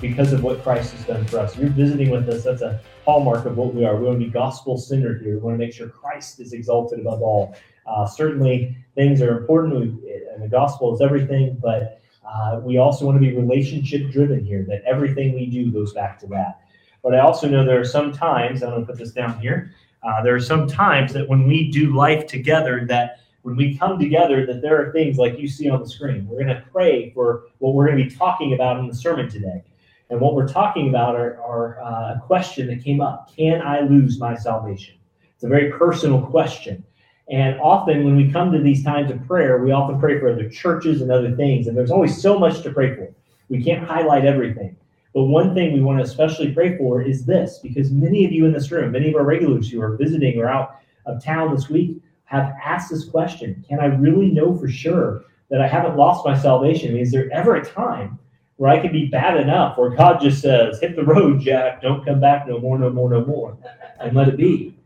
Because of what Christ has done for us. You're visiting with us. That's a hallmark of what we are. We want to be gospel centered here. We want to make sure Christ is exalted above all. Uh, certainly, things are important, and the gospel is everything. But uh, we also want to be relationship driven here. That everything we do goes back to that. But I also know there are some times. I'm going to put this down here. Uh, there are some times that when we do life together, that when we come together, that there are things like you see on the screen. We're going to pray for what we're going to be talking about in the sermon today. And what we're talking about are, are uh, a question that came up Can I lose my salvation? It's a very personal question. And often when we come to these times of prayer, we often pray for other churches and other things. And there's always so much to pray for. We can't highlight everything. But one thing we want to especially pray for is this because many of you in this room, many of our regulars who are visiting or out of town this week, have asked this question Can I really know for sure that I haven't lost my salvation? I mean, is there ever a time where I can be bad enough where God just says, Hit the road, Jack, don't come back no more, no more, no more, and let it be?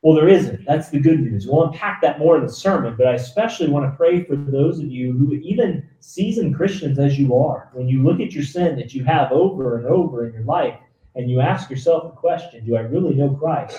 Well, there isn't. That's the good news. We'll unpack that more in the sermon, but I especially want to pray for those of you who, even seasoned Christians as you are, when you look at your sin that you have over and over in your life, and you ask yourself the question, Do I really know Christ?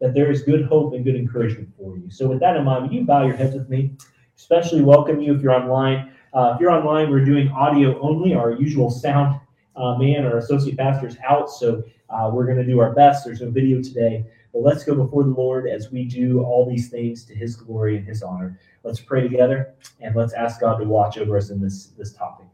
That there is good hope and good encouragement for you. So, with that in mind, you bow your heads with me? Especially welcome you if you're online. Uh, if you're online, we're doing audio only. Our usual sound uh, man, our associate pastor, is out, so uh, we're going to do our best. There's no video today. But let's go before the Lord as we do all these things to His glory and His honor. Let's pray together and let's ask God to watch over us in this, this topic.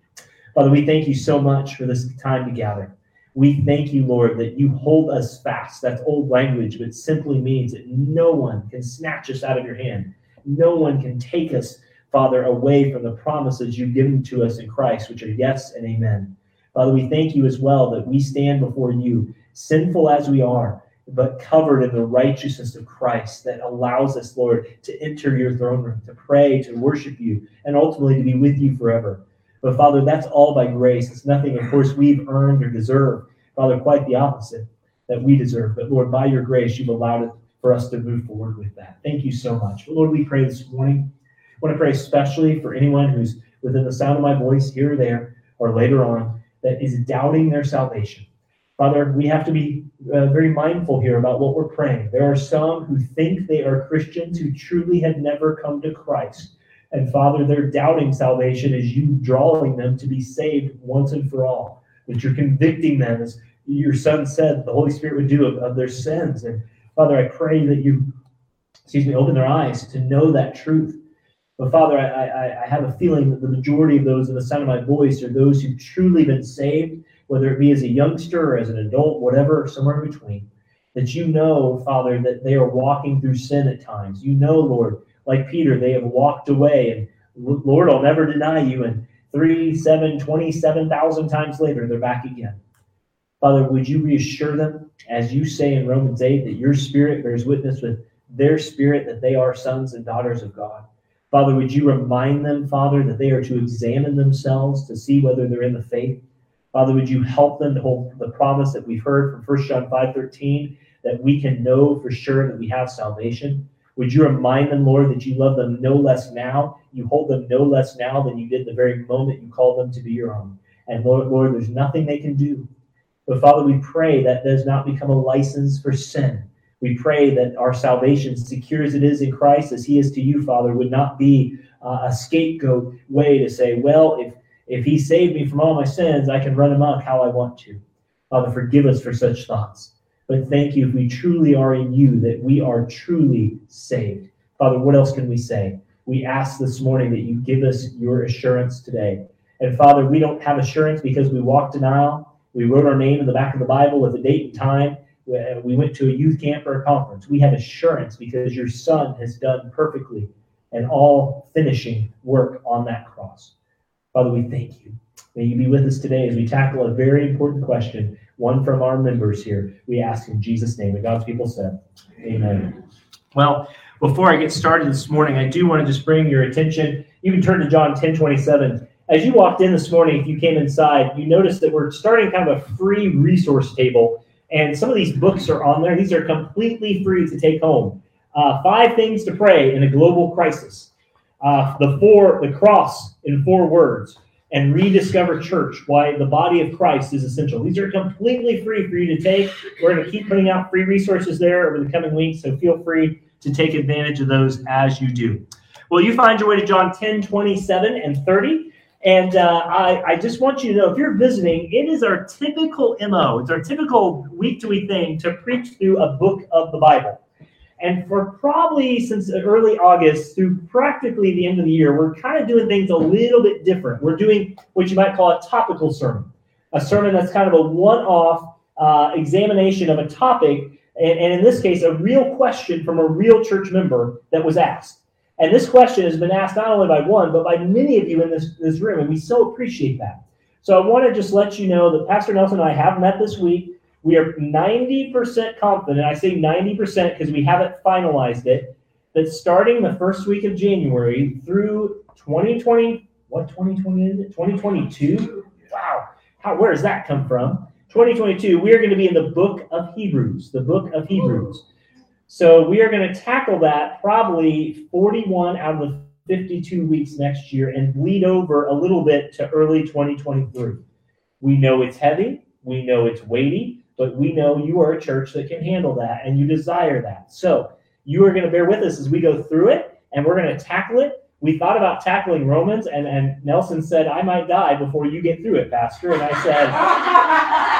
Father, we thank you so much for this time to gather. We thank you, Lord, that you hold us fast. That's old language, but simply means that no one can snatch us out of your hand. No one can take us, Father, away from the promises you've given to us in Christ, which are yes and amen. Father, we thank you as well that we stand before you, sinful as we are, but covered in the righteousness of Christ that allows us, Lord, to enter your throne room, to pray, to worship you, and ultimately to be with you forever. But Father, that's all by grace. It's nothing, of course, we've earned or deserved. Father, quite the opposite that we deserve. But Lord, by your grace, you've allowed it for us to move forward with that. Thank you so much. But Lord, we pray this morning. I want to pray especially for anyone who's within the sound of my voice here or there or later on that is doubting their salvation. Father, we have to be uh, very mindful here about what we're praying. There are some who think they are Christians who truly have never come to Christ. And Father, they're doubting salvation as you drawing them to be saved once and for all. That you're convicting them, as your son said, the Holy Spirit would do of, of their sins. And Father, I pray that you, excuse me, open their eyes to know that truth. But Father, I, I, I have a feeling that the majority of those in the sound of my voice are those who've truly been saved, whether it be as a youngster or as an adult, whatever, somewhere in between. That you know, Father, that they are walking through sin at times. You know, Lord, like Peter, they have walked away, and Lord, I'll never deny you. And three, seven, 27,000 times later, they're back again. Father, would you reassure them, as you say in Romans 8, that your spirit bears witness with their spirit that they are sons and daughters of God? Father, would you remind them, Father, that they are to examine themselves to see whether they're in the faith? Father, would you help them to hold the promise that we've heard from 1 John 5:13 that we can know for sure that we have salvation? Would you remind them, Lord, that you love them no less now? You hold them no less now than you did the very moment you called them to be your own. And Lord, Lord, there's nothing they can do. But Father, we pray that does not become a license for sin. We pray that our salvation, secure as it is in Christ, as He is to you, Father, would not be uh, a scapegoat way to say, well, if if He saved me from all my sins, I can run amok how I want to. Father, forgive us for such thoughts. But thank you if we truly are in you, that we are truly saved. Father, what else can we say? We ask this morning that you give us your assurance today. And Father, we don't have assurance because we walked aisle, we wrote our name in the back of the Bible with a date and time, Uh, we went to a youth camp or a conference. We have assurance because your Son has done perfectly and all finishing work on that cross. Father, we thank you. May you be with us today as we tackle a very important question, one from our members here. We ask in Jesus' name. And God's people said, Amen. Well, Before I get started this morning, I do want to just bring your attention. You can turn to John 10 27. As you walked in this morning, if you came inside, you noticed that we're starting kind of a free resource table. And some of these books are on there. These are completely free to take home. Uh, five things to pray in a global crisis. Uh, the four, the cross in four words and rediscover church, why the body of Christ is essential. These are completely free for you to take. We're going to keep putting out free resources there over the coming weeks, so feel free to take advantage of those as you do. Well, you find your way to John 10, 27, and 30. And uh, I, I just want you to know if you're visiting, it is our typical MO, it's our typical week to week thing to preach through a book of the Bible. And for probably since early August through practically the end of the year, we're kind of doing things a little bit different. We're doing what you might call a topical sermon, a sermon that's kind of a one off uh, examination of a topic, and, and in this case, a real question from a real church member that was asked. And this question has been asked not only by one, but by many of you in this, this room, and we so appreciate that. So I want to just let you know that Pastor Nelson and I have met this week. We are 90% confident. I say 90% because we haven't finalized it. That starting the first week of January through 2020, what 2020 is it? 2022? Wow. How, where does that come from? 2022, we are going to be in the book of Hebrews, the book of Hebrews. So we are going to tackle that probably 41 out of the 52 weeks next year and bleed over a little bit to early 2023. We know it's heavy, we know it's weighty, but we know you are a church that can handle that and you desire that. So you are going to bear with us as we go through it and we're going to tackle it. We thought about tackling Romans, and, and Nelson said, I might die before you get through it, Pastor. And I said,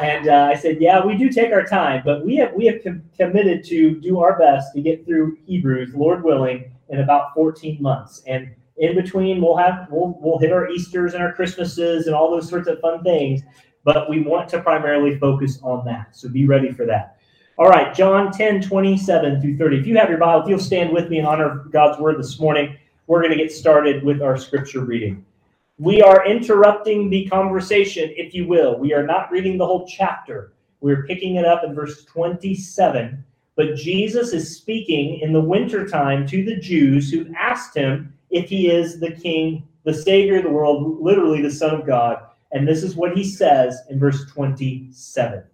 and uh, I said, yeah, we do take our time, but we have we have com- committed to do our best to get through Hebrews, Lord willing, in about 14 months. And in between, we'll have we'll we'll hit our Easter's and our Christmases and all those sorts of fun things but we want to primarily focus on that. So be ready for that. All right, John 10, 27 through 30. If you have your Bible, if you'll stand with me in honor of God's word this morning, we're going to get started with our scripture reading. We are interrupting the conversation, if you will. We are not reading the whole chapter. We're picking it up in verse 27. But Jesus is speaking in the wintertime to the Jews who asked him if he is the king, the savior of the world, literally the Son of God. And this is what he says in verse 27.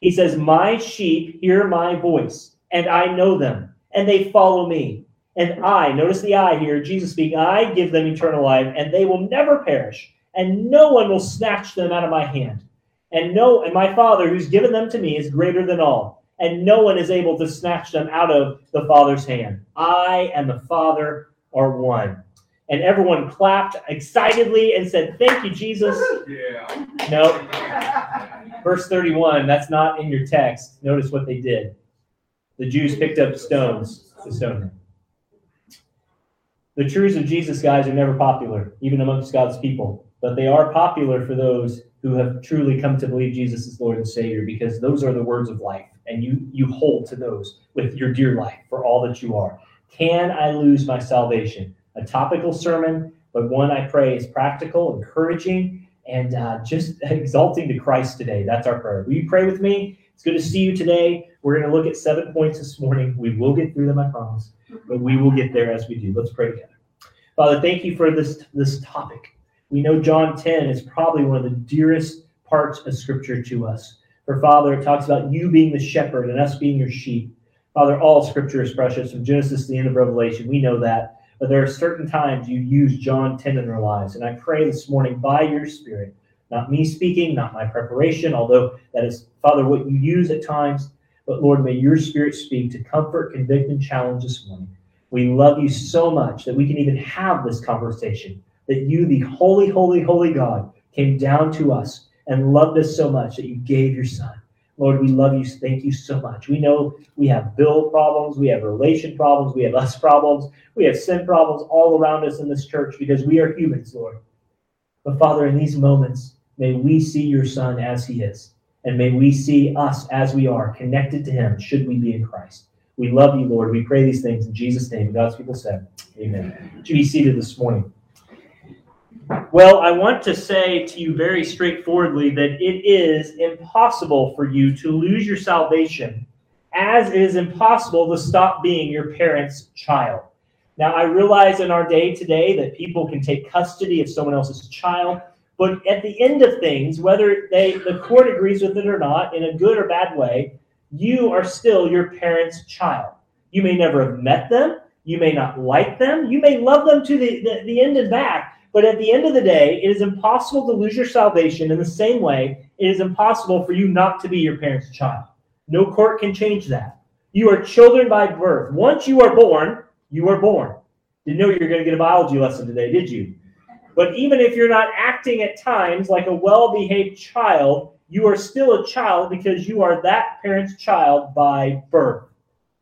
He says, My sheep hear my voice, and I know them, and they follow me. And I, notice the I here, Jesus speaking, I give them eternal life, and they will never perish, and no one will snatch them out of my hand. And no, and my Father who's given them to me is greater than all, and no one is able to snatch them out of the Father's hand. I and the Father are one and everyone clapped excitedly and said, Thank you, Jesus. Yeah. No. Verse 31, that's not in your text. Notice what they did. The Jews picked up stones to stone him. The truths of Jesus, guys, are never popular, even amongst God's people, but they are popular for those who have truly come to believe Jesus is Lord and Savior, because those are the words of life, and you you hold to those with your dear life for all that you are. Can I lose my salvation? a topical sermon, but one I pray is practical, encouraging, and uh, just exalting to Christ today. That's our prayer. Will you pray with me? It's good to see you today. We're going to look at seven points this morning. We will get through them, I promise, but we will get there as we do. Let's pray together. Father, thank you for this, this topic. We know John 10 is probably one of the dearest parts of Scripture to us. For Father, it talks about you being the shepherd and us being your sheep. Father, all Scripture is precious from Genesis to the end of Revelation. We know that. But there are certain times you use John 10 in our lives. And I pray this morning by your Spirit, not me speaking, not my preparation, although that is, Father, what you use at times. But Lord, may your Spirit speak to comfort, convict, and challenge this morning. We love you so much that we can even have this conversation, that you, the holy, holy, holy God, came down to us and loved us so much that you gave your Son. Lord, we love you. Thank you so much. We know we have bill problems, we have relation problems, we have us problems, we have sin problems all around us in this church because we are humans, Lord. But Father, in these moments, may we see your Son as he is, and may we see us as we are, connected to him, should we be in Christ. We love you, Lord. We pray these things in Jesus' name. God's people said, Amen. To be seated this morning. Well, I want to say to you very straightforwardly that it is impossible for you to lose your salvation as it is impossible to stop being your parent's child. Now, I realize in our day today that people can take custody of someone else's child, but at the end of things, whether they the court agrees with it or not, in a good or bad way, you are still your parent's child. You may never have met them, you may not like them, you may love them to the, the, the end and back, but at the end of the day, it is impossible to lose your salvation in the same way it is impossible for you not to be your parent's child. No court can change that. You are children by birth. Once you are born, you are born. Didn't know you were going to get a biology lesson today, did you? But even if you're not acting at times like a well behaved child, you are still a child because you are that parent's child by birth.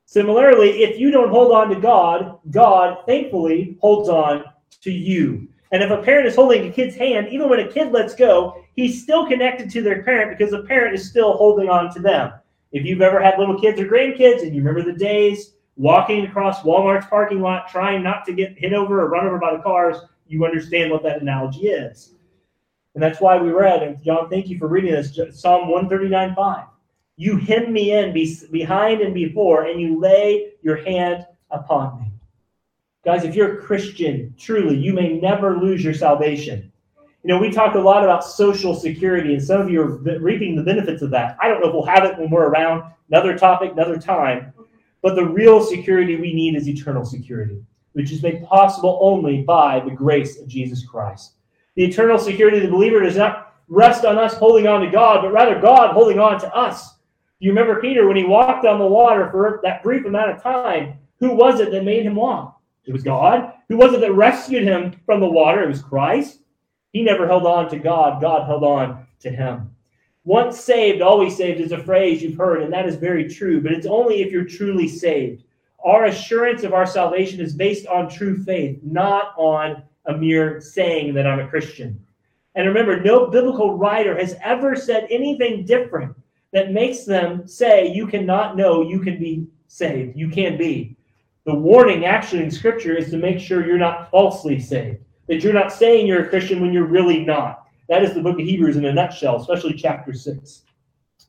Similarly, if you don't hold on to God, God thankfully holds on to you. And if a parent is holding a kid's hand, even when a kid lets go, he's still connected to their parent because the parent is still holding on to them. If you've ever had little kids or grandkids and you remember the days walking across Walmart's parking lot trying not to get hit over or run over by the cars, you understand what that analogy is. And that's why we read, and John, thank you for reading this, Psalm 139 5. You hem me in behind and before, and you lay your hand upon me. Guys, if you're a Christian, truly, you may never lose your salvation. You know, we talk a lot about social security, and some of you are reaping the benefits of that. I don't know if we'll have it when we're around. Another topic, another time. But the real security we need is eternal security, which is made possible only by the grace of Jesus Christ. The eternal security of the believer does not rest on us holding on to God, but rather God holding on to us. You remember Peter when he walked on the water for that brief amount of time? Who was it that made him walk? It was God. Who was it that rescued him from the water? It was Christ. He never held on to God, God held on to him. Once saved, always saved is a phrase you've heard, and that is very true, but it's only if you're truly saved. Our assurance of our salvation is based on true faith, not on a mere saying that I'm a Christian. And remember, no biblical writer has ever said anything different that makes them say you cannot know you can be saved. You can be. The warning actually in Scripture is to make sure you're not falsely saved that you're not saying you're a Christian when you're really not. That is the book of Hebrews in a nutshell, especially chapter 6.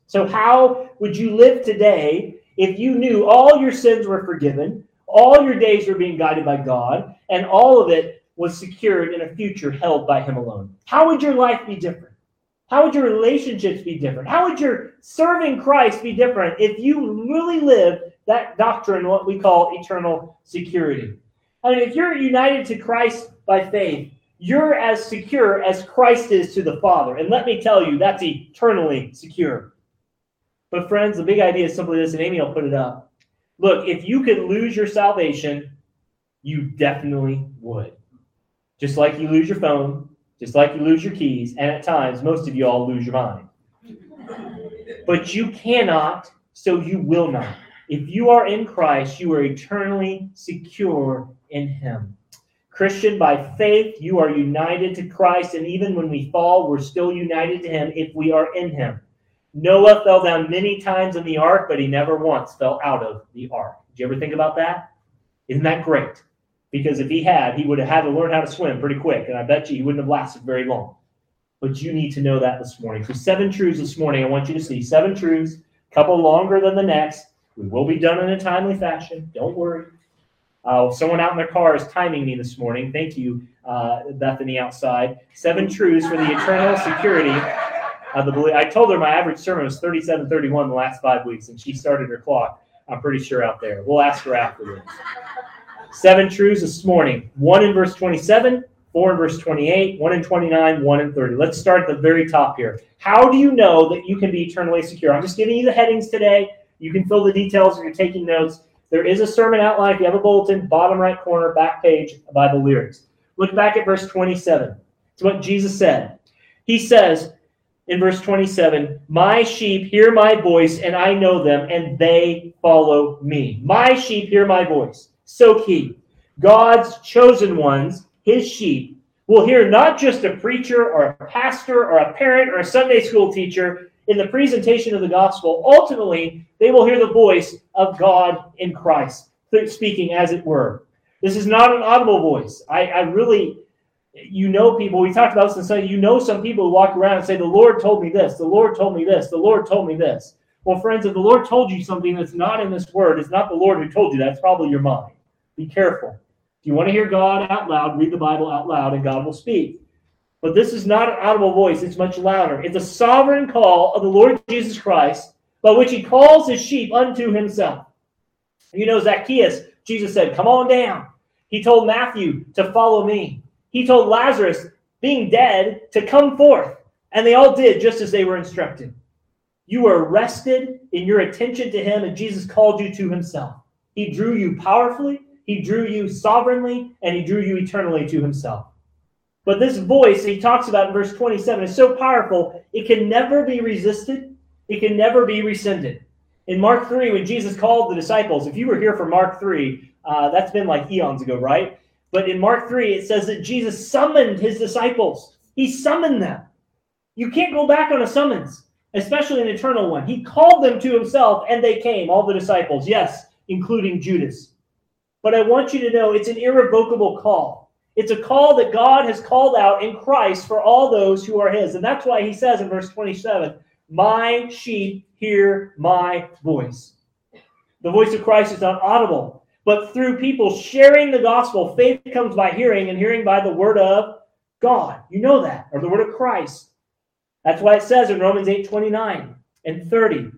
So, how would you live today if you knew all your sins were forgiven, all your days were being guided by God, and all of it was secured in a future held by Him alone? How would your life be different? How would your relationships be different? How would your serving Christ be different if you really lived that doctrine, what we call eternal security? I mean, if you're united to Christ by faith, you're as secure as Christ is to the Father. And let me tell you, that's eternally secure. But, friends, the big idea is simply this, and Amy will put it up. Look, if you could lose your salvation, you definitely would. Just like you lose your phone, just like you lose your keys, and at times, most of you all lose your mind. But you cannot, so you will not. If you are in Christ, you are eternally secure in Him. Christian, by faith, you are united to Christ, and even when we fall, we're still united to Him if we are in Him. Noah fell down many times in the ark, but he never once fell out of the ark. Did you ever think about that? Isn't that great? Because if he had, he would have had to learn how to swim pretty quick, and I bet you he wouldn't have lasted very long. But you need to know that this morning. So, seven truths this morning I want you to see. Seven truths, a couple longer than the next. We will be done in a timely fashion. Don't worry. Uh, someone out in their car is timing me this morning. Thank you, uh, Bethany outside. Seven truths for the eternal security of the belief. I told her my average sermon was 37 31 the last five weeks, and she started her clock, I'm pretty sure, out there. We'll ask her afterwards. Seven truths this morning one in verse 27, four in verse 28, one in 29, one in 30. Let's start at the very top here. How do you know that you can be eternally secure? I'm just giving you the headings today. You can fill the details if you're taking notes. There is a sermon outline. If you have a bulletin, bottom right corner, back page, Bible lyrics. Look back at verse 27. It's what Jesus said. He says in verse 27, My sheep hear my voice, and I know them, and they follow me. My sheep hear my voice. So key. God's chosen ones, his sheep, will hear not just a preacher or a pastor or a parent or a Sunday school teacher in the presentation of the gospel, ultimately, they will hear the voice of God in Christ, speaking as it were. This is not an audible voice. I, I really, you know, people, we talked about this and say, you know, some people who walk around and say, The Lord told me this, the Lord told me this, the Lord told me this. Well, friends, if the Lord told you something that's not in this word, it's not the Lord who told you that. It's probably your mind. Be careful. If you want to hear God out loud, read the Bible out loud, and God will speak. But this is not an audible voice, it's much louder. It's a sovereign call of the Lord Jesus Christ by which he calls his sheep unto himself. You know, Zacchaeus, Jesus said, Come on down. He told Matthew to follow me. He told Lazarus, being dead, to come forth. And they all did just as they were instructed. You were arrested in your attention to him, and Jesus called you to himself. He drew you powerfully, he drew you sovereignly, and he drew you eternally to himself. But this voice he talks about in verse 27 is so powerful, it can never be resisted, it can never be rescinded. In Mark 3, when Jesus called the disciples, if you were here for Mark 3, uh, that's been like eons ago, right? But in Mark 3, it says that Jesus summoned his disciples. He summoned them. You can't go back on a summons, especially an eternal one. He called them to himself, and they came, all the disciples, yes, including Judas. But I want you to know it's an irrevocable call. It's a call that God has called out in Christ for all those who are his. And that's why he says in verse 27 My sheep hear my voice. The voice of Christ is not audible, but through people sharing the gospel, faith comes by hearing, and hearing by the word of God. You know that, or the word of Christ. That's why it says in Romans 8 29 and 30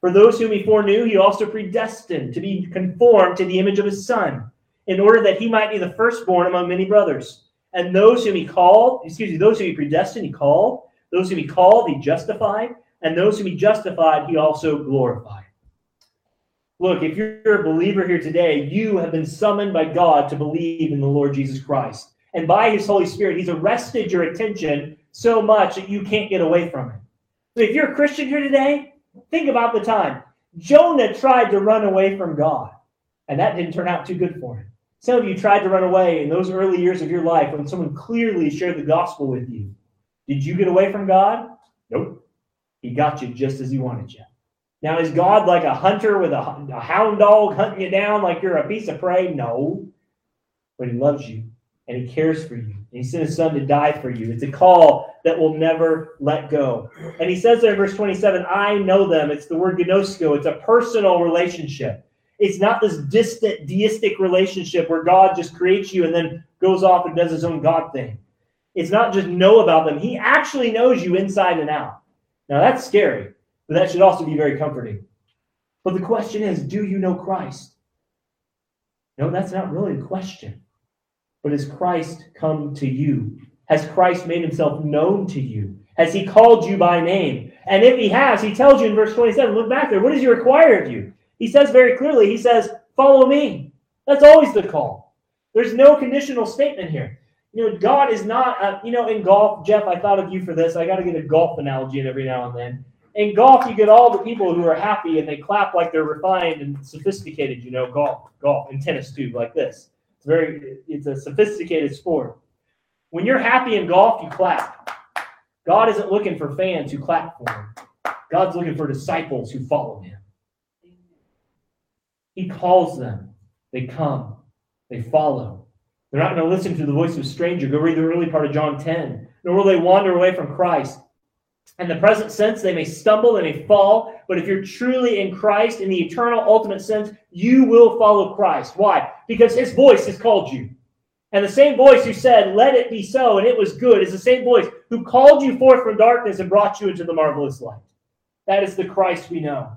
For those whom he foreknew, he also predestined to be conformed to the image of his Son, in order that he might be the firstborn among many brothers. And those whom he called, excuse me, those whom he predestined, he called. Those whom he called, he justified. And those whom he justified, he also glorified. Look, if you're a believer here today, you have been summoned by God to believe in the Lord Jesus Christ. And by his Holy Spirit, he's arrested your attention so much that you can't get away from it. So if you're a Christian here today, think about the time. Jonah tried to run away from God, and that didn't turn out too good for him. Some of you tried to run away in those early years of your life when someone clearly shared the gospel with you. Did you get away from God? Nope. He got you just as he wanted you. Now, is God like a hunter with a, a hound dog hunting you down like you're a piece of prey? No. But he loves you and he cares for you. And he sent his son to die for you. It's a call that will never let go. And he says there in verse 27, I know them. It's the word gnosko. It's a personal relationship. It's not this distant deistic relationship where God just creates you and then goes off and does his own God thing. It's not just know about them. He actually knows you inside and out. Now that's scary, but that should also be very comforting. But the question is, do you know Christ? No, that's not really the question. But has Christ come to you? Has Christ made himself known to you? Has he called you by name? And if he has, he tells you in verse 27, look back there, what does he require of you? He says very clearly, he says, follow me. That's always the call. There's no conditional statement here. You know, God is not, uh, you know, in golf, Jeff, I thought of you for this. I got to get a golf analogy in every now and then. In golf, you get all the people who are happy and they clap like they're refined and sophisticated, you know, golf, golf, and tennis too, like this. It's very, it's a sophisticated sport. When you're happy in golf, you clap. God isn't looking for fans who clap for him. God's looking for disciples who follow him. He calls them. They come. They follow. They're not going to listen to the voice of a stranger. Go read the early part of John 10. Nor will they wander away from Christ. In the present sense, they may stumble, they may fall, but if you're truly in Christ, in the eternal, ultimate sense, you will follow Christ. Why? Because his voice has called you. And the same voice who said, Let it be so, and it was good, is the same voice who called you forth from darkness and brought you into the marvelous light. That is the Christ we know.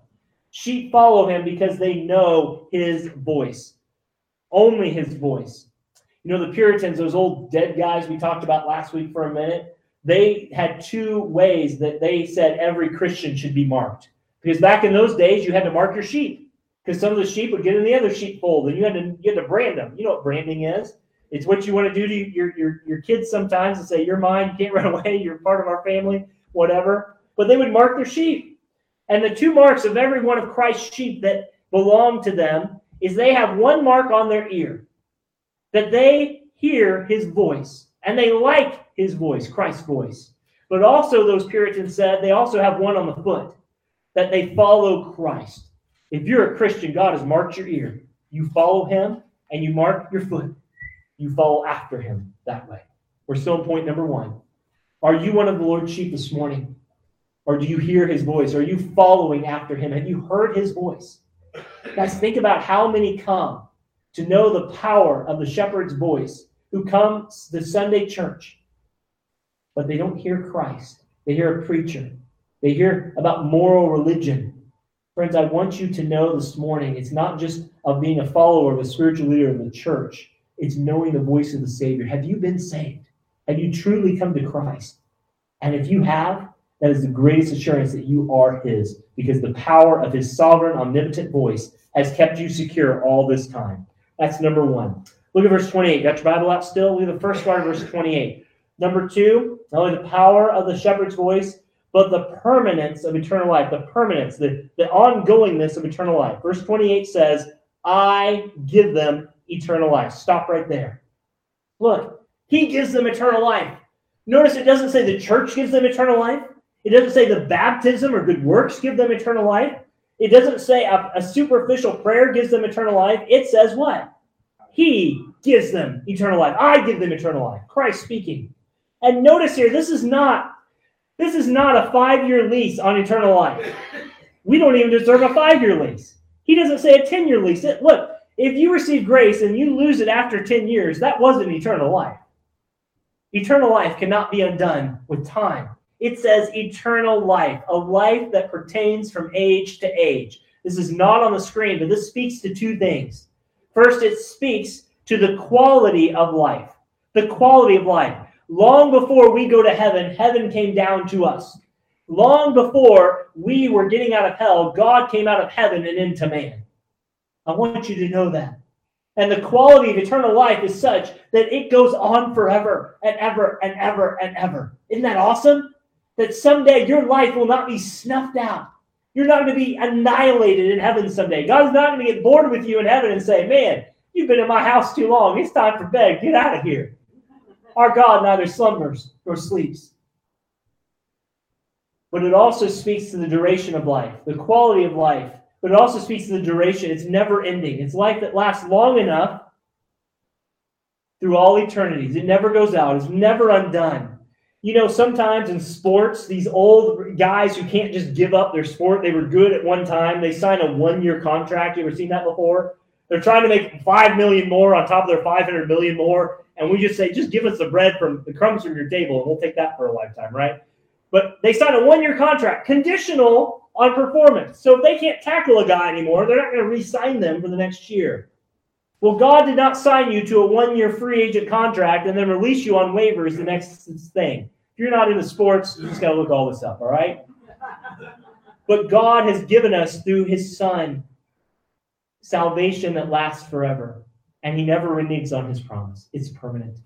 Sheep follow him because they know his voice, only his voice. You know, the Puritans, those old dead guys we talked about last week for a minute, they had two ways that they said every Christian should be marked. Because back in those days, you had to mark your sheep because some of the sheep would get in the other sheepfold and you had to you had to brand them. You know what branding is? It's what you want to do to your, your, your kids sometimes and say, You're mine, you can't run away, you're part of our family, whatever. But they would mark their sheep. And the two marks of every one of Christ's sheep that belong to them is they have one mark on their ear that they hear his voice and they like his voice, Christ's voice. But also, those Puritans said they also have one on the foot that they follow Christ. If you're a Christian, God has marked your ear. You follow him and you mark your foot. You follow after him that way. We're still on point number one. Are you one of the Lord's sheep this morning? Or do you hear his voice? Are you following after him? Have you heard his voice? Guys, think about how many come to know the power of the shepherd's voice who come to Sunday church, but they don't hear Christ. They hear a preacher. They hear about moral religion. Friends, I want you to know this morning it's not just of being a follower of a spiritual leader in the church, it's knowing the voice of the Savior. Have you been saved? Have you truly come to Christ? And if you have, that is the greatest assurance that you are His, because the power of His sovereign, omnipotent voice has kept you secure all this time. That's number one. Look at verse 28. Got your Bible out still? Look at the first part of verse 28. Number two, not only the power of the shepherd's voice, but the permanence of eternal life, the permanence, the, the ongoingness of eternal life. Verse 28 says, I give them eternal life. Stop right there. Look, he gives them eternal life. Notice it doesn't say the church gives them eternal life. It doesn't say the baptism or good works give them eternal life. It doesn't say a, a superficial prayer gives them eternal life. It says what? He gives them eternal life. I give them eternal life. Christ speaking. And notice here, this is not this is not a five-year lease on eternal life. We don't even deserve a five-year lease. He doesn't say a 10-year lease. It, look, if you receive grace and you lose it after 10 years, that wasn't eternal life. Eternal life cannot be undone with time. It says eternal life, a life that pertains from age to age. This is not on the screen, but this speaks to two things. First, it speaks to the quality of life. The quality of life. Long before we go to heaven, heaven came down to us. Long before we were getting out of hell, God came out of heaven and into man. I want you to know that. And the quality of eternal life is such that it goes on forever and ever and ever and ever. Isn't that awesome? That someday your life will not be snuffed out. You're not going to be annihilated in heaven someday. God's not going to get bored with you in heaven and say, Man, you've been in my house too long. It's time for bed. Get out of here. Our God neither slumbers nor sleeps. But it also speaks to the duration of life, the quality of life, but it also speaks to the duration. It's never ending. It's life that lasts long enough through all eternities. It never goes out, it's never undone. You know, sometimes in sports, these old guys who can't just give up their sport, they were good at one time, they sign a one year contract. You ever seen that before? They're trying to make five million more on top of their 500 million more. And we just say, just give us the bread from the crumbs from your table, and we'll take that for a lifetime, right? But they sign a one year contract, conditional on performance. So if they can't tackle a guy anymore, they're not going to re sign them for the next year. Well, God did not sign you to a one year free agent contract and then release you on waivers the next thing. If you're not into sports, you just got to look all this up, all right? But God has given us through his Son salvation that lasts forever. And he never reneges on his promise. It's permanent.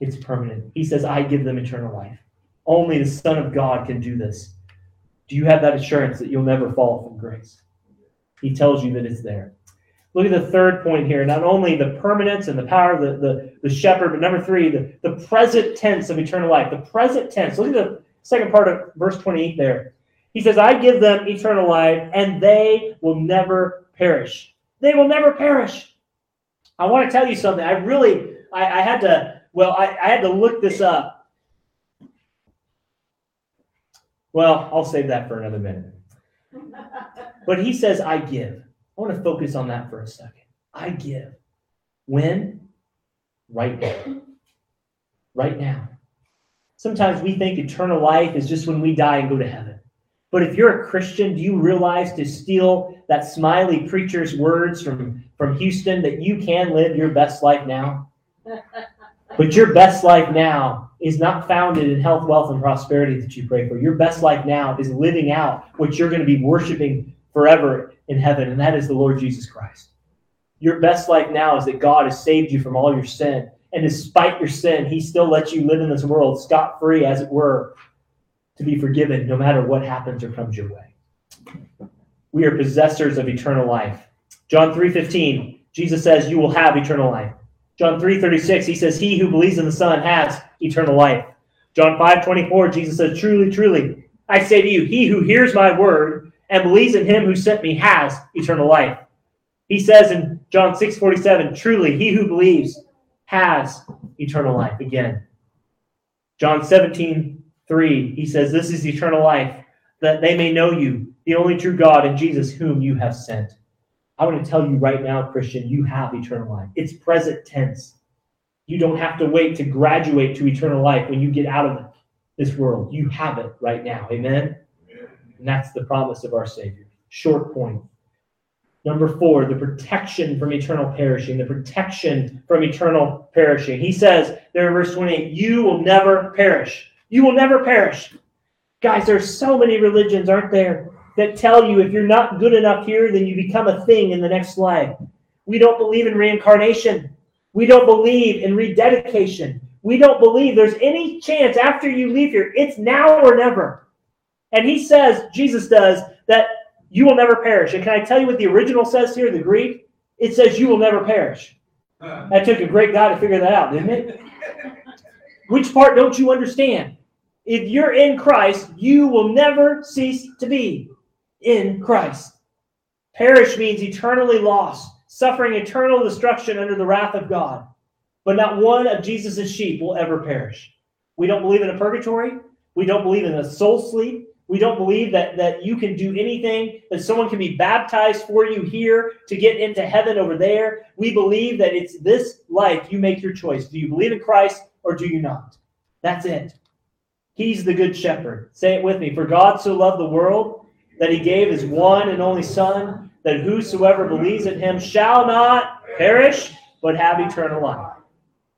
It's permanent. He says, I give them eternal life. Only the Son of God can do this. Do you have that assurance that you'll never fall from grace? He tells you that it's there. Look at the third point here. Not only the permanence and the power of the, the, the shepherd, but number three, the, the present tense of eternal life. The present tense. Look at the second part of verse 28 there. He says, I give them eternal life, and they will never perish. They will never perish. I want to tell you something. I really, I, I had to, well, I, I had to look this up Well, I'll save that for another minute. But he says, I give. I want to focus on that for a second. I give. When? Right now. Right now. Sometimes we think eternal life is just when we die and go to heaven. But if you're a Christian, do you realize to steal that smiley preacher's words from, from Houston that you can live your best life now? But your best life now is not founded in health, wealth, and prosperity that you pray for. Your best life now is living out what you're going to be worshiping forever in heaven, and that is the Lord Jesus Christ. Your best life now is that God has saved you from all your sin. And despite your sin, He still lets you live in this world scot free, as it were, to be forgiven no matter what happens or comes your way. We are possessors of eternal life. John 3:15, Jesus says, You will have eternal life. John 3 36, he says, He who believes in the Son has eternal life. John 5 24, Jesus says, Truly, truly, I say to you, he who hears my word and believes in him who sent me has eternal life. He says in John 6 47, Truly, he who believes has eternal life. Again. John 17 3, he says, This is eternal life, that they may know you, the only true God, and Jesus, whom you have sent. I want to tell you right now, Christian, you have eternal life. It's present tense. You don't have to wait to graduate to eternal life when you get out of this world. You have it right now. Amen? And that's the promise of our Savior. Short point. Number four, the protection from eternal perishing. The protection from eternal perishing. He says there in verse 28, you will never perish. You will never perish. Guys, there's so many religions, aren't there, that tell you if you're not good enough here, then you become a thing in the next life. We don't believe in reincarnation. We don't believe in rededication. We don't believe there's any chance after you leave here. It's now or never. And he says, Jesus does, that you will never perish. And can I tell you what the original says here, in the Greek? It says you will never perish. That took a great guy to figure that out, didn't it? Which part don't you understand? If you're in Christ, you will never cease to be in Christ. Perish means eternally lost, suffering eternal destruction under the wrath of God. But not one of Jesus' sheep will ever perish. We don't believe in a purgatory. We don't believe in a soul sleep. We don't believe that, that you can do anything, that someone can be baptized for you here to get into heaven over there. We believe that it's this life you make your choice. Do you believe in Christ or do you not? That's it. He's the good shepherd. Say it with me. For God so loved the world that he gave his one and only Son, that whosoever believes in him shall not perish, but have eternal life.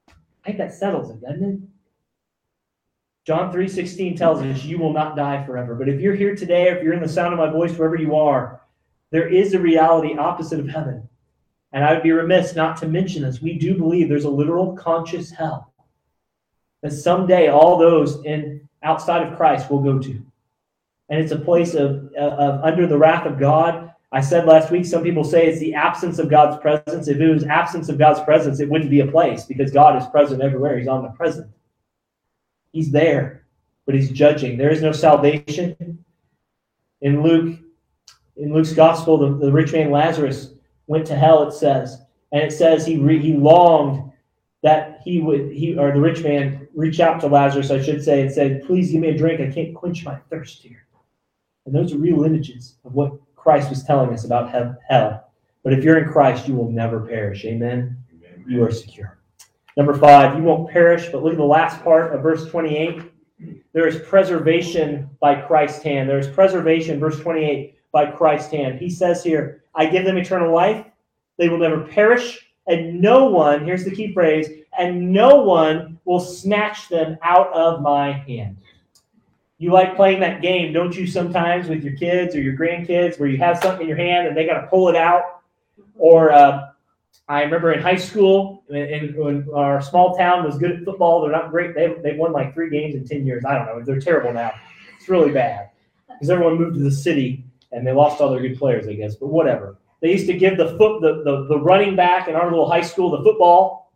I think that settles it, doesn't it? John 3:16 tells us you will not die forever. But if you're here today, or if you're in the sound of my voice, wherever you are, there is a reality opposite of heaven. And I would be remiss not to mention this. We do believe there's a literal conscious hell that someday all those in outside of Christ will go to. And it's a place of, of under the wrath of God. I said last week, some people say it's the absence of God's presence. If it was absence of God's presence, it wouldn't be a place because God is present everywhere. He's omnipresent. He's there, but he's judging. There is no salvation. In Luke, in Luke's gospel, the, the rich man Lazarus went to hell, it says. And it says he re, he longed that he would he or the rich man reach out to Lazarus, I should say, and said, Please give me a drink. I can't quench my thirst here. And those are real images of what Christ was telling us about hell. But if you're in Christ, you will never perish. Amen. Amen. You are secure. Number five, you won't perish, but look at the last part of verse 28. There is preservation by Christ's hand. There is preservation, verse 28, by Christ's hand. He says here, I give them eternal life. They will never perish, and no one, here's the key phrase, and no one will snatch them out of my hand. You like playing that game, don't you, sometimes with your kids or your grandkids where you have something in your hand and they got to pull it out? Or uh, I remember in high school, and when our small town was good at football, they're not great. They've, they've won like three games in 10 years. I don't know. They're terrible now. It's really bad because everyone moved to the city and they lost all their good players, I guess, but whatever. They used to give the foot the, the, the running back in our little high school the football,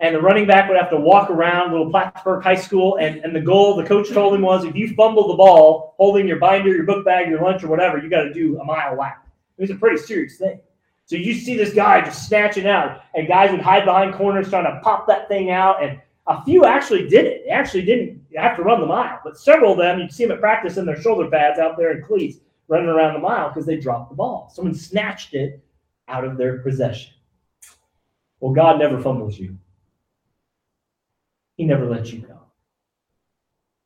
and the running back would have to walk around little Plattsburg High School, and, and the goal the coach told him was if you fumble the ball holding your binder, your book bag, your lunch, or whatever, you got to do a mile lap. It was a pretty serious thing. So you see this guy just snatching out, and guys would hide behind corners trying to pop that thing out. And a few actually did it. They actually didn't have to run the mile, but several of them, you'd see them at practice in their shoulder pads out there in cleats running around the mile because they dropped the ball. Someone snatched it out of their possession. Well, God never fumbles you, He never lets you go.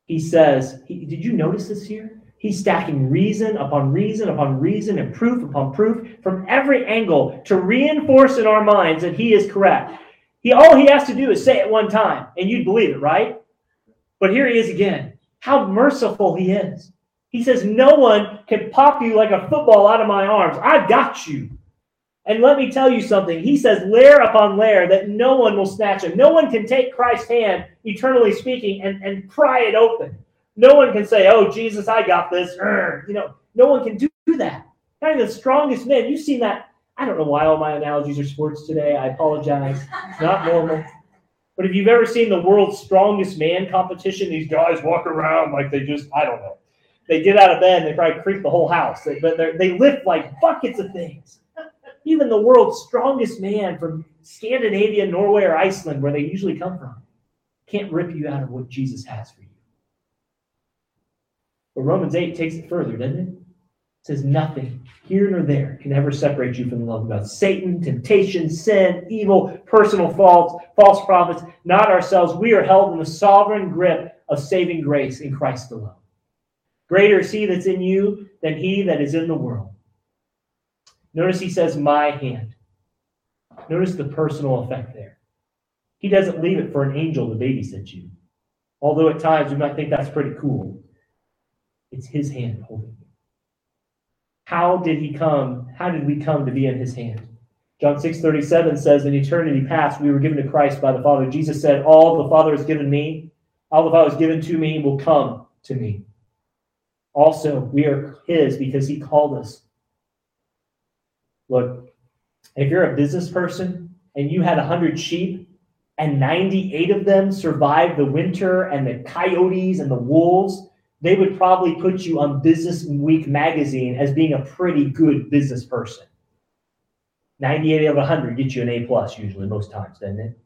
He says, he, Did you notice this here? He's stacking reason upon reason upon reason and proof upon proof from every angle to reinforce in our minds that he is correct. He all he has to do is say it one time and you'd believe it, right? But here he is again. How merciful he is. He says, No one can pop you like a football out of my arms. I've got you. And let me tell you something. He says, layer upon layer, that no one will snatch him. No one can take Christ's hand, eternally speaking, and, and pry it open. No one can say, "Oh, Jesus, I got this." You know, no one can do that. Kind of the strongest men. You've seen that. I don't know why all my analogies are sports today. I apologize. It's not normal. But if you've ever seen the world's strongest man competition, these guys walk around like they just, I don't know. They get out of bed and they probably creep the whole house. They, but they lift like buckets of things. Even the world's strongest man from Scandinavia, Norway, or Iceland, where they usually come from, can't rip you out of what Jesus has for you. But Romans 8 takes it further, doesn't it? It says nothing here nor there can ever separate you from the love of God. Satan, temptation, sin, evil, personal faults, false prophets, not ourselves. We are held in the sovereign grip of saving grace in Christ alone. Greater is he that's in you than he that is in the world. Notice he says, my hand. Notice the personal effect there. He doesn't leave it for an angel to babysit you. Although at times we might think that's pretty cool. It's his hand holding you. How did he come? How did we come to be in his hand? John 6:37 says, In eternity past, we were given to Christ by the Father. Jesus said, All the Father has given me, all the Father has given to me will come to me. Also, we are his because he called us. Look, if you're a business person and you had 100 sheep and 98 of them survived the winter and the coyotes and the wolves, they would probably put you on Business Week magazine as being a pretty good business person. 98 out of 100 get you an A plus usually, most times, doesn't it?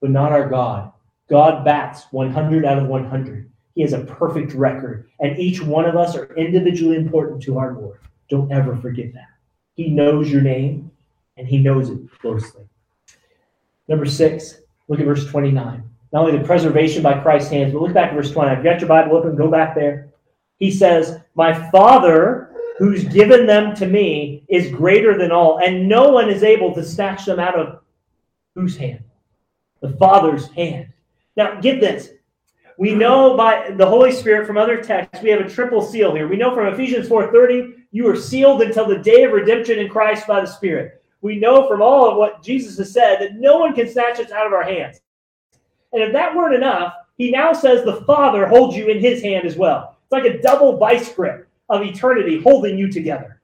But not our God. God bats 100 out of 100. He has a perfect record, and each one of us are individually important to our Lord. Don't ever forget that. He knows your name, and He knows it closely. Number six, look at verse 29 not only the preservation by Christ's hands, but look back at verse 20. I've got your Bible open, go back there. He says, My Father who's given them to me is greater than all, and no one is able to snatch them out of whose hand? The Father's hand. Now, get this. We know by the Holy Spirit from other texts, we have a triple seal here. We know from Ephesians 4:30, you are sealed until the day of redemption in Christ by the Spirit. We know from all of what Jesus has said that no one can snatch us out of our hands. And if that weren't enough, he now says the Father holds you in his hand as well. It's like a double vice grip of eternity holding you together.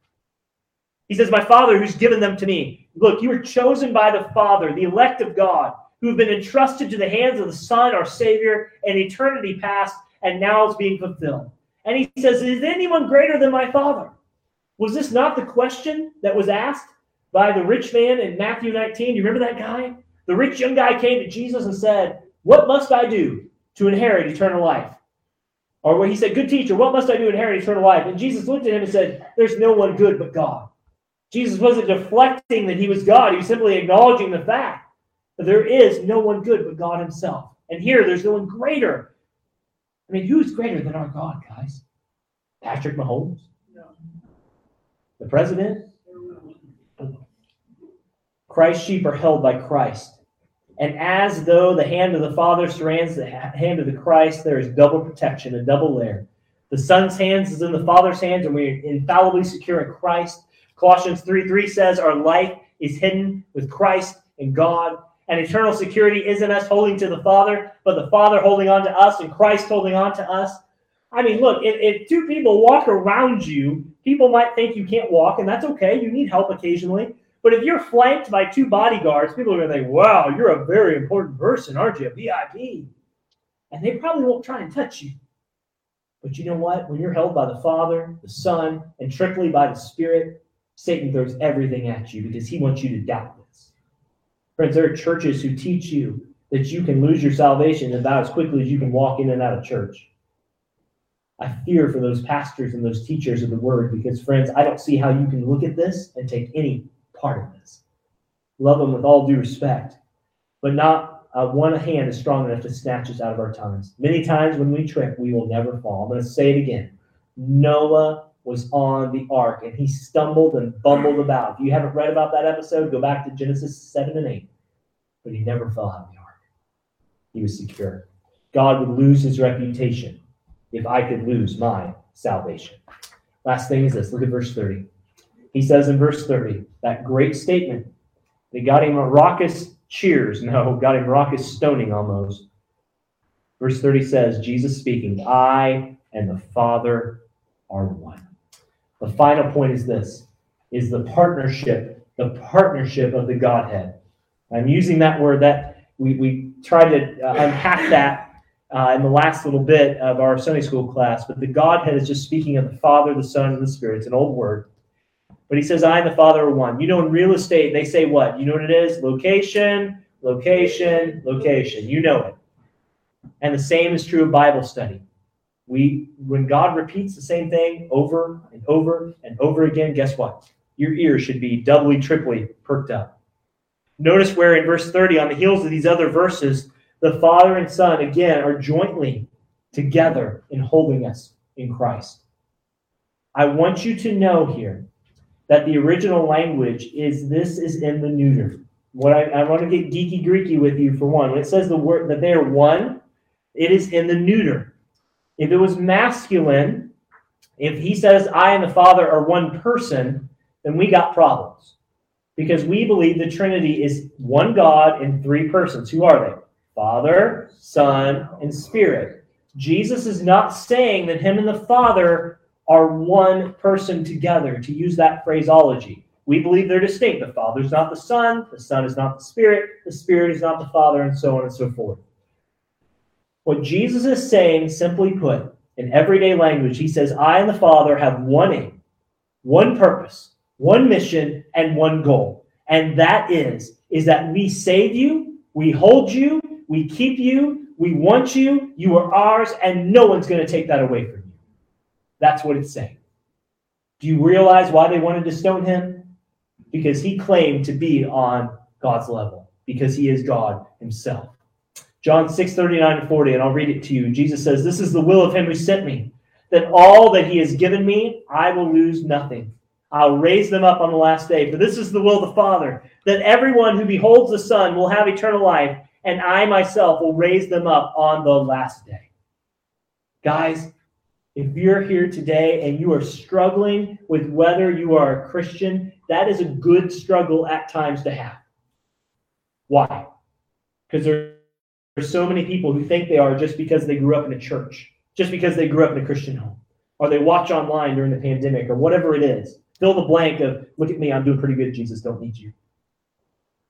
He says, My Father who's given them to me. Look, you were chosen by the Father, the elect of God, who have been entrusted to the hands of the Son, our Savior, in eternity past, and now it's being fulfilled. And he says, Is anyone greater than my Father? Was this not the question that was asked by the rich man in Matthew 19? You remember that guy? The rich young guy came to Jesus and said, what must I do to inherit eternal life? Or when he said, Good teacher, what must I do to inherit eternal life? And Jesus looked at him and said, There's no one good but God. Jesus wasn't deflecting that he was God. He was simply acknowledging the fact that there is no one good but God himself. And here, there's no one greater. I mean, who's greater than our God, guys? Patrick Mahomes? No. The president? Christ's sheep are held by Christ. And as though the hand of the Father surrounds the hand of the Christ, there is double protection, a double layer. The Son's hands is in the Father's hands, and we're infallibly secure in Christ. Colossians 3 3 says, Our life is hidden with Christ in God. And eternal security isn't us holding to the Father, but the Father holding on to us and Christ holding on to us. I mean, look, if, if two people walk around you, people might think you can't walk, and that's okay. You need help occasionally. But if you're flanked by two bodyguards, people are going to think, wow, you're a very important person, aren't you? A VIP. And they probably won't try and touch you. But you know what? When you're held by the Father, the Son, and triply by the Spirit, Satan throws everything at you because he wants you to doubt this. Friends, there are churches who teach you that you can lose your salvation about as quickly as you can walk in and out of church. I fear for those pastors and those teachers of the word because, friends, I don't see how you can look at this and take any part of this. Love them with all due respect, but not uh, one hand is strong enough to snatch us out of our times. Many times when we trip, we will never fall. I'm going to say it again. Noah was on the ark and he stumbled and bumbled about. If you haven't read about that episode, go back to Genesis 7 and 8. But he never fell out of the ark, he was secure. God would lose his reputation if I could lose my salvation. Last thing is this look at verse 30. He says in verse 30, that great statement, they got him a raucous cheers. No, got him raucous stoning almost. Verse 30 says, Jesus speaking, I and the Father are one. The final point is this is the partnership, the partnership of the Godhead. I'm using that word that we, we tried to uh, unpack that uh, in the last little bit of our Sunday school class, but the Godhead is just speaking of the Father, the Son, and the Spirit. It's an old word. But he says, I and the Father are one. You know, in real estate, they say what? You know what it is? Location, location, location. You know it. And the same is true of Bible study. We when God repeats the same thing over and over and over again, guess what? Your ears should be doubly, triply perked up. Notice where in verse 30, on the heels of these other verses, the Father and Son again are jointly together in holding us in Christ. I want you to know here that the original language is this is in the neuter. What I, I want to get geeky Greeky with you for one. When it says the word that they are one, it is in the neuter. If it was masculine, if he says I and the Father are one person, then we got problems. Because we believe the Trinity is one God in three persons. Who are they? Father, Son, and Spirit. Jesus is not saying that him and the Father are one person together, to use that phraseology. We believe they're distinct. The Father is not the Son, the Son is not the Spirit, the Spirit is not the Father, and so on and so forth. What Jesus is saying, simply put, in everyday language, he says, I and the Father have one aim, one purpose, one mission, and one goal. And that is, is that we save you, we hold you, we keep you, we want you, you are ours, and no one's going to take that away from you. That's what it's saying. Do you realize why they wanted to stone him? Because he claimed to be on God's level, because he is God himself. John 6, 39 and 40, and I'll read it to you. Jesus says, This is the will of him who sent me, that all that he has given me, I will lose nothing. I'll raise them up on the last day. For this is the will of the Father, that everyone who beholds the Son will have eternal life, and I myself will raise them up on the last day. Guys, if you're here today and you are struggling with whether you are a Christian, that is a good struggle at times to have. Why? Because there are so many people who think they are just because they grew up in a church, just because they grew up in a Christian home, or they watch online during the pandemic, or whatever it is. Fill the blank of, look at me, I'm doing pretty good, Jesus, don't need you.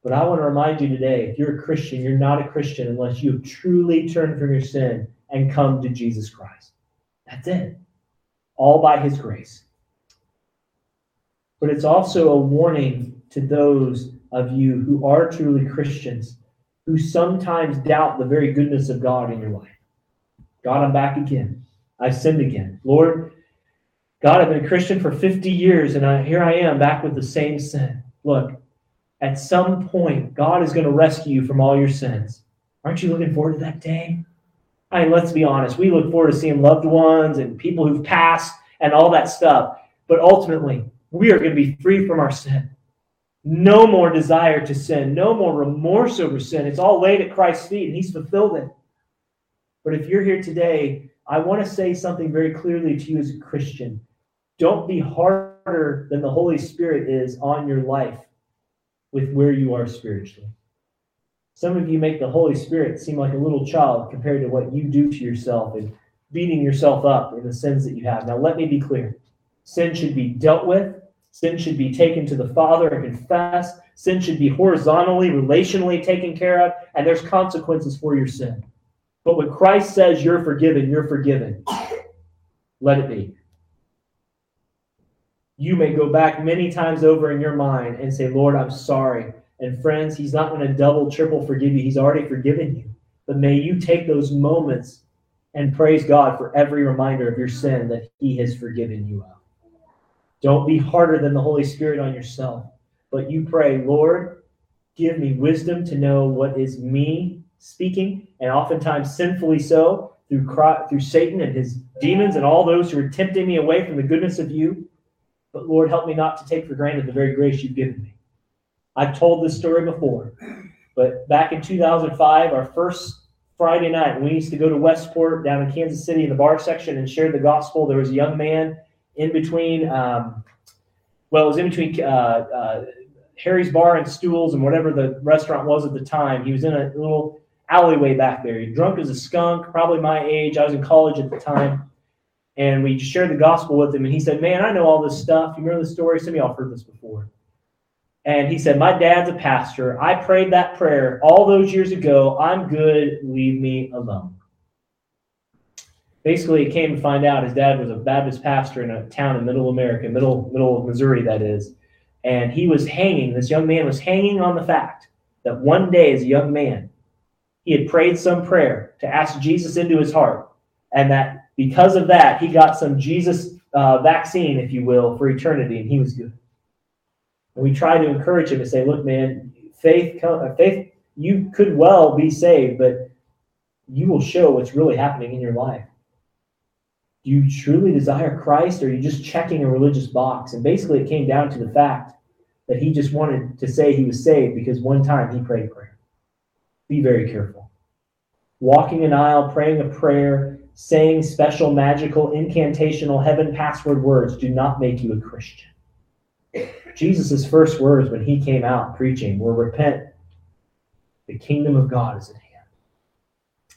But I want to remind you today if you're a Christian, you're not a Christian unless you have truly turned from your sin and come to Jesus Christ. That's it. All by his grace. But it's also a warning to those of you who are truly Christians who sometimes doubt the very goodness of God in your life. God, I'm back again. I've sinned again. Lord, God, I've been a Christian for 50 years and I, here I am back with the same sin. Look, at some point, God is going to rescue you from all your sins. Aren't you looking forward to that day? I mean, let's be honest. We look forward to seeing loved ones and people who've passed and all that stuff. But ultimately, we are going to be free from our sin. No more desire to sin, no more remorse over sin. It's all laid at Christ's feet, and He's fulfilled it. But if you're here today, I want to say something very clearly to you as a Christian. Don't be harder than the Holy Spirit is on your life with where you are spiritually. Some of you make the Holy Spirit seem like a little child compared to what you do to yourself and beating yourself up in the sins that you have. Now, let me be clear sin should be dealt with, sin should be taken to the Father and confessed, sin should be horizontally, relationally taken care of, and there's consequences for your sin. But when Christ says you're forgiven, you're forgiven. Let it be you may go back many times over in your mind and say, Lord, I'm sorry. And friends, He's not going to double, triple forgive you. He's already forgiven you. But may you take those moments and praise God for every reminder of your sin that He has forgiven you of. Don't be harder than the Holy Spirit on yourself, but you pray, Lord, give me wisdom to know what is me speaking, and oftentimes sinfully so, through, through Satan and his demons and all those who are tempting me away from the goodness of you. But Lord, help me not to take for granted the very grace you've given me. I've told this story before, but back in 2005, our first Friday night, we used to go to Westport down in Kansas City in the bar section and share the gospel. There was a young man in between, um, well, it was in between uh, uh, Harry's Bar and Stools and whatever the restaurant was at the time. He was in a little alleyway back there. He drunk as a skunk, probably my age. I was in college at the time and we shared the gospel with him. And he said, Man, I know all this stuff. You remember the story? Some of y'all heard this before. And he said, My dad's a pastor. I prayed that prayer all those years ago. I'm good. Leave me alone. Basically, he came to find out his dad was a Baptist pastor in a town in middle America, middle, middle of Missouri, that is. And he was hanging, this young man was hanging on the fact that one day, as a young man, he had prayed some prayer to ask Jesus into his heart. And that because of that, he got some Jesus uh, vaccine, if you will, for eternity, and he was good. And we try to encourage him and say, look, man, faith, uh, faith, you could well be saved, but you will show what's really happening in your life. Do you truly desire Christ, or are you just checking a religious box? And basically, it came down to the fact that he just wanted to say he was saved because one time he prayed a prayer. Be very careful. Walking an aisle, praying a prayer, saying special, magical, incantational, heaven password words do not make you a Christian. Jesus' first words when he came out preaching were repent. The kingdom of God is at hand.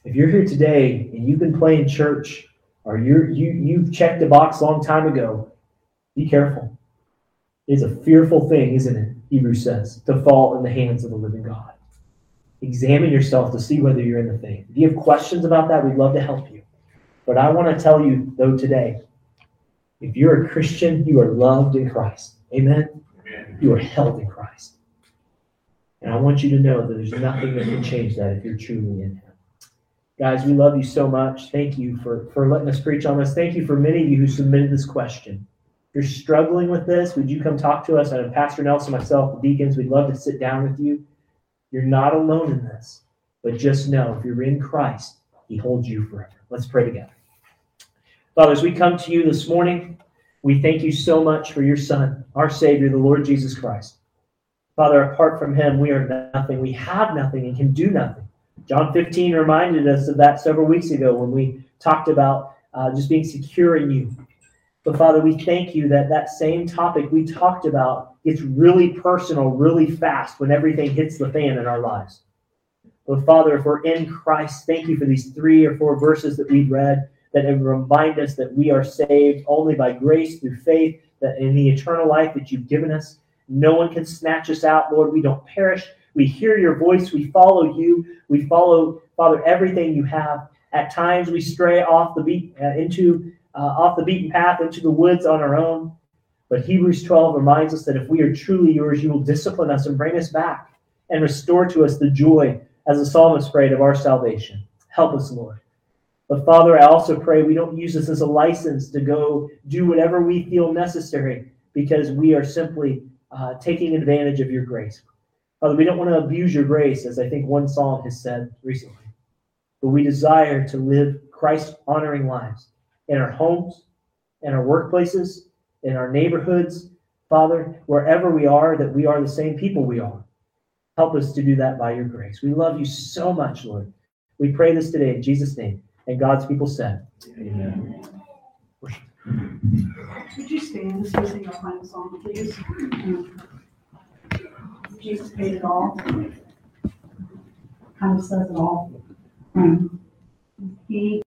If you're here today and you've been playing church or you're, you, you've checked a box a long time ago, be careful. It's a fearful thing, isn't it? Hebrews says, to fall in the hands of the living God. Examine yourself to see whether you're in the faith. If you have questions about that, we'd love to help you. But I want to tell you, though, today, if you're a Christian, you are loved in Christ. Amen? Amen. You are held in Christ. And I want you to know that there's nothing that can change that if you're truly in Him. Guys, we love you so much. Thank you for, for letting us preach on this. Thank you for many of you who submitted this question. If you're struggling with this, would you come talk to us? And Pastor Nelson, myself, the deacons, we'd love to sit down with you. You're not alone in this, but just know if you're in Christ, He holds you forever. Let's pray together. Father, as we come to you this morning, we thank you so much for your Son, our Savior, the Lord Jesus Christ. Father, apart from him, we are nothing. We have nothing and can do nothing. John 15 reminded us of that several weeks ago when we talked about uh, just being secure in you. But Father, we thank you that that same topic we talked about gets really personal really fast when everything hits the fan in our lives. But Father, if we're in Christ, thank you for these three or four verses that we've read that remind us that we are saved only by grace through faith, that in the eternal life that you've given us, no one can snatch us out, Lord. We don't perish. We hear your voice. We follow you. We follow, Father, everything you have. At times we stray off the beat uh, into uh, off the beaten path into the woods on our own. But Hebrews 12 reminds us that if we are truly yours, you will discipline us and bring us back and restore to us the joy, as the psalmist prayed, of our salvation. Help us, Lord. But Father, I also pray we don't use this as a license to go do whatever we feel necessary because we are simply uh, taking advantage of your grace. Father, we don't want to abuse your grace, as I think one psalm has said recently, but we desire to live Christ honoring lives in our homes, in our workplaces, in our neighborhoods. Father, wherever we are, that we are the same people we are. Help us to do that by your grace. We love you so much, Lord. We pray this today in Jesus' name. And God's people said, Amen. Would you stand we sing our final song, please? Jesus paid it all. Kind of says it all. He